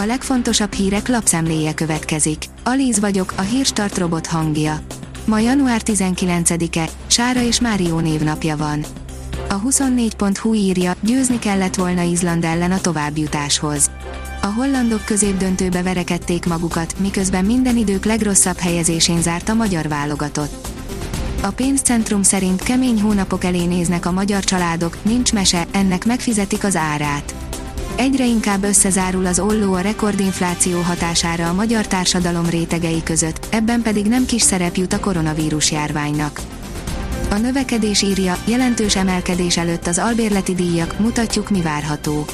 A legfontosabb hírek lapszemléje következik. Alíz vagyok, a hírstart robot hangja. Ma január 19-e, Sára és Márió névnapja van. A 24.hu írja, győzni kellett volna Izland ellen a továbbjutáshoz. A hollandok középdöntőbe verekedték magukat, miközben minden idők legrosszabb helyezésén zárt a magyar válogatott. A pénzcentrum szerint kemény hónapok elé néznek a magyar családok, nincs mese, ennek megfizetik az árát. Egyre inkább összezárul az olló a rekordinfláció hatására a magyar társadalom rétegei között, ebben pedig nem kis szerep jut a koronavírus járványnak. A növekedés írja, jelentős emelkedés előtt az albérleti díjak, mutatjuk mi várható.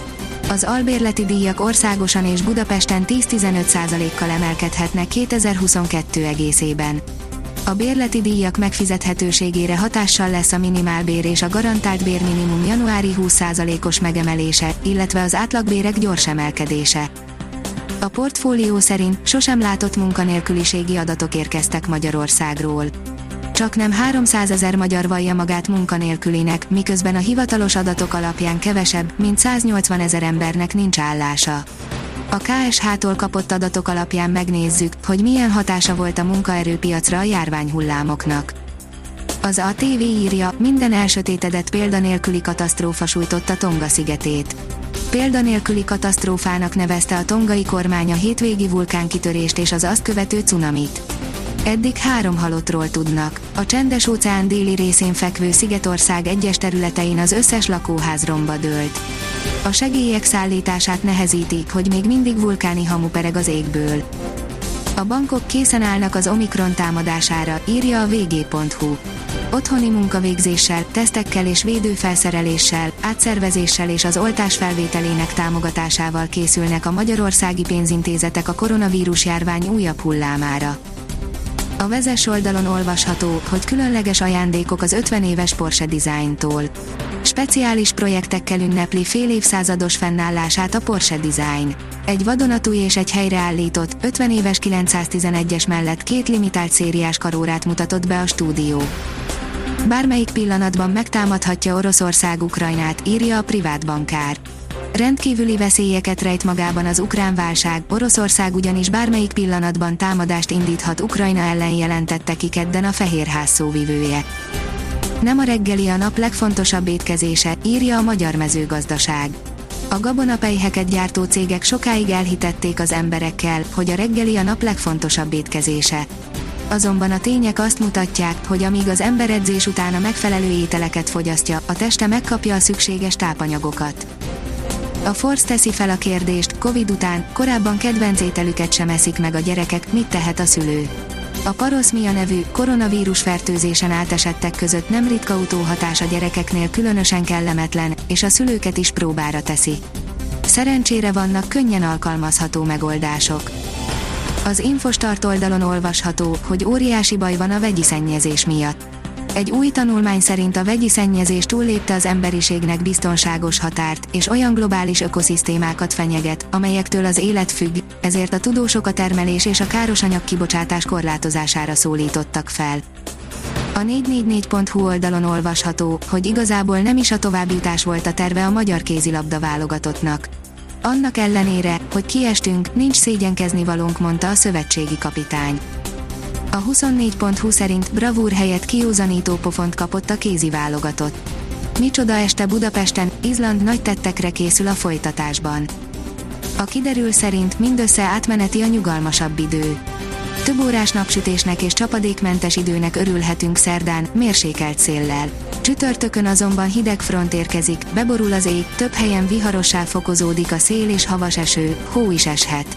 Az albérleti díjak országosan és Budapesten 10-15%-kal emelkedhetnek 2022 egészében. A bérleti díjak megfizethetőségére hatással lesz a minimálbér és a garantált bérminimum januári 20%-os megemelése, illetve az átlagbérek gyors emelkedése. A portfólió szerint sosem látott munkanélküliségi adatok érkeztek Magyarországról. Csak nem 300 ezer magyar vallja magát munkanélkülinek, miközben a hivatalos adatok alapján kevesebb, mint 180 ezer embernek nincs állása. A KSH-tól kapott adatok alapján megnézzük, hogy milyen hatása volt a munkaerőpiacra a járványhullámoknak. Az ATV írja, minden elsötétedett példanélküli katasztrófa sújtotta Tonga szigetét. Példanélküli katasztrófának nevezte a tongai kormány a hétvégi vulkánkitörést és az azt követő cunamit. Eddig három halottról tudnak. A csendes óceán déli részén fekvő Szigetország egyes területein az összes lakóház romba dőlt. A segélyek szállítását nehezítik, hogy még mindig vulkáni hamu pereg az égből. A bankok készen állnak az Omikron támadására, írja a vg.hu. Otthoni munkavégzéssel, tesztekkel és védőfelszereléssel, átszervezéssel és az oltás felvételének támogatásával készülnek a magyarországi pénzintézetek a koronavírus járvány újabb hullámára. A vezes oldalon olvasható, hogy különleges ajándékok az 50 éves Porsche Design-tól. Speciális projektekkel ünnepli fél évszázados fennállását a Porsche Design. Egy vadonatúj és egy helyreállított, 50 éves 911-es mellett két limitált szériás karórát mutatott be a stúdió. Bármelyik pillanatban megtámadhatja Oroszország Ukrajnát, írja a privát bankár. Rendkívüli veszélyeket rejt magában az ukrán válság, Oroszország ugyanis bármelyik pillanatban támadást indíthat Ukrajna ellen jelentette ki kedden a Fehérház szóvivője. Nem a reggeli a nap legfontosabb étkezése, írja a Magyar Mezőgazdaság. A gabonapejheket gyártó cégek sokáig elhitették az emberekkel, hogy a reggeli a nap legfontosabb étkezése. Azonban a tények azt mutatják, hogy amíg az ember edzés után a megfelelő ételeket fogyasztja, a teste megkapja a szükséges tápanyagokat. A Force teszi fel a kérdést, Covid után, korábban kedvenc ételüket sem eszik meg a gyerekek, mit tehet a szülő? A paroszmia nevű, koronavírus fertőzésen átesettek között nem ritka utóhatás a gyerekeknél különösen kellemetlen, és a szülőket is próbára teszi. Szerencsére vannak könnyen alkalmazható megoldások. Az Infostart oldalon olvasható, hogy óriási baj van a vegyi szennyezés miatt. Egy új tanulmány szerint a vegyi szennyezés túllépte az emberiségnek biztonságos határt, és olyan globális ökoszisztémákat fenyeget, amelyektől az élet függ, ezért a tudósok a termelés és a károsanyag kibocsátás korlátozására szólítottak fel. A 444.hu oldalon olvasható, hogy igazából nem is a továbbjutás volt a terve a magyar kézilabda válogatottnak. Annak ellenére, hogy kiestünk, nincs szégyenkezni valónk, mondta a szövetségi kapitány. A 24.20 szerint bravúr helyett kiúzanító pofont kapott a kézi válogatott. Micsoda este Budapesten, Izland nagy tettekre készül a folytatásban. A kiderül szerint mindössze átmeneti a nyugalmasabb idő. Több órás napsütésnek és csapadékmentes időnek örülhetünk szerdán, mérsékelt széllel. Csütörtökön azonban hideg front érkezik, beborul az ég, több helyen viharossá fokozódik a szél és havas eső, hó is eshet.